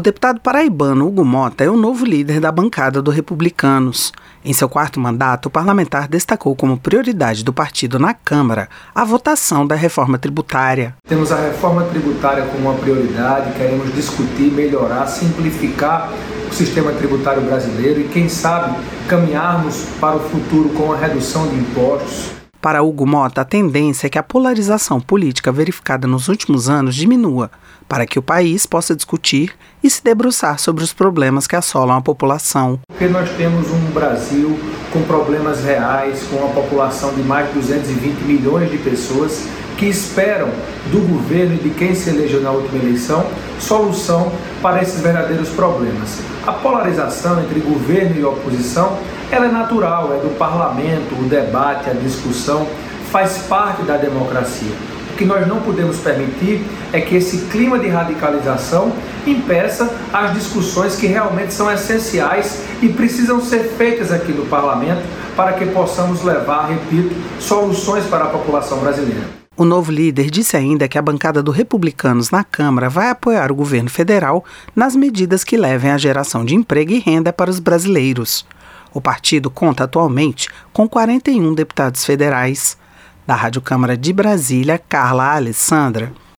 O deputado paraibano Hugo Mota é o novo líder da bancada do Republicanos. Em seu quarto mandato, o parlamentar destacou como prioridade do partido na Câmara a votação da reforma tributária. Temos a reforma tributária como uma prioridade, queremos discutir, melhorar, simplificar o sistema tributário brasileiro e, quem sabe, caminharmos para o futuro com a redução de impostos. Para Hugo Mota, a tendência é que a polarização política verificada nos últimos anos diminua, para que o país possa discutir e se debruçar sobre os problemas que assolam a população. Porque nós temos um Brasil com problemas reais, com uma população de mais de 220 milhões de pessoas que esperam do governo e de quem se elegeu na última eleição solução para esses verdadeiros problemas. A polarização entre governo e oposição ela é natural, é do parlamento, o debate, a discussão faz parte da democracia. O que nós não podemos permitir é que esse clima de radicalização impeça as discussões que realmente são essenciais e precisam ser feitas aqui no parlamento para que possamos levar, repito, soluções para a população brasileira. O novo líder disse ainda que a bancada do Republicanos na Câmara vai apoiar o governo federal nas medidas que levem à geração de emprego e renda para os brasileiros. O partido conta atualmente com 41 deputados federais. Da Rádio Câmara de Brasília, Carla Alessandra.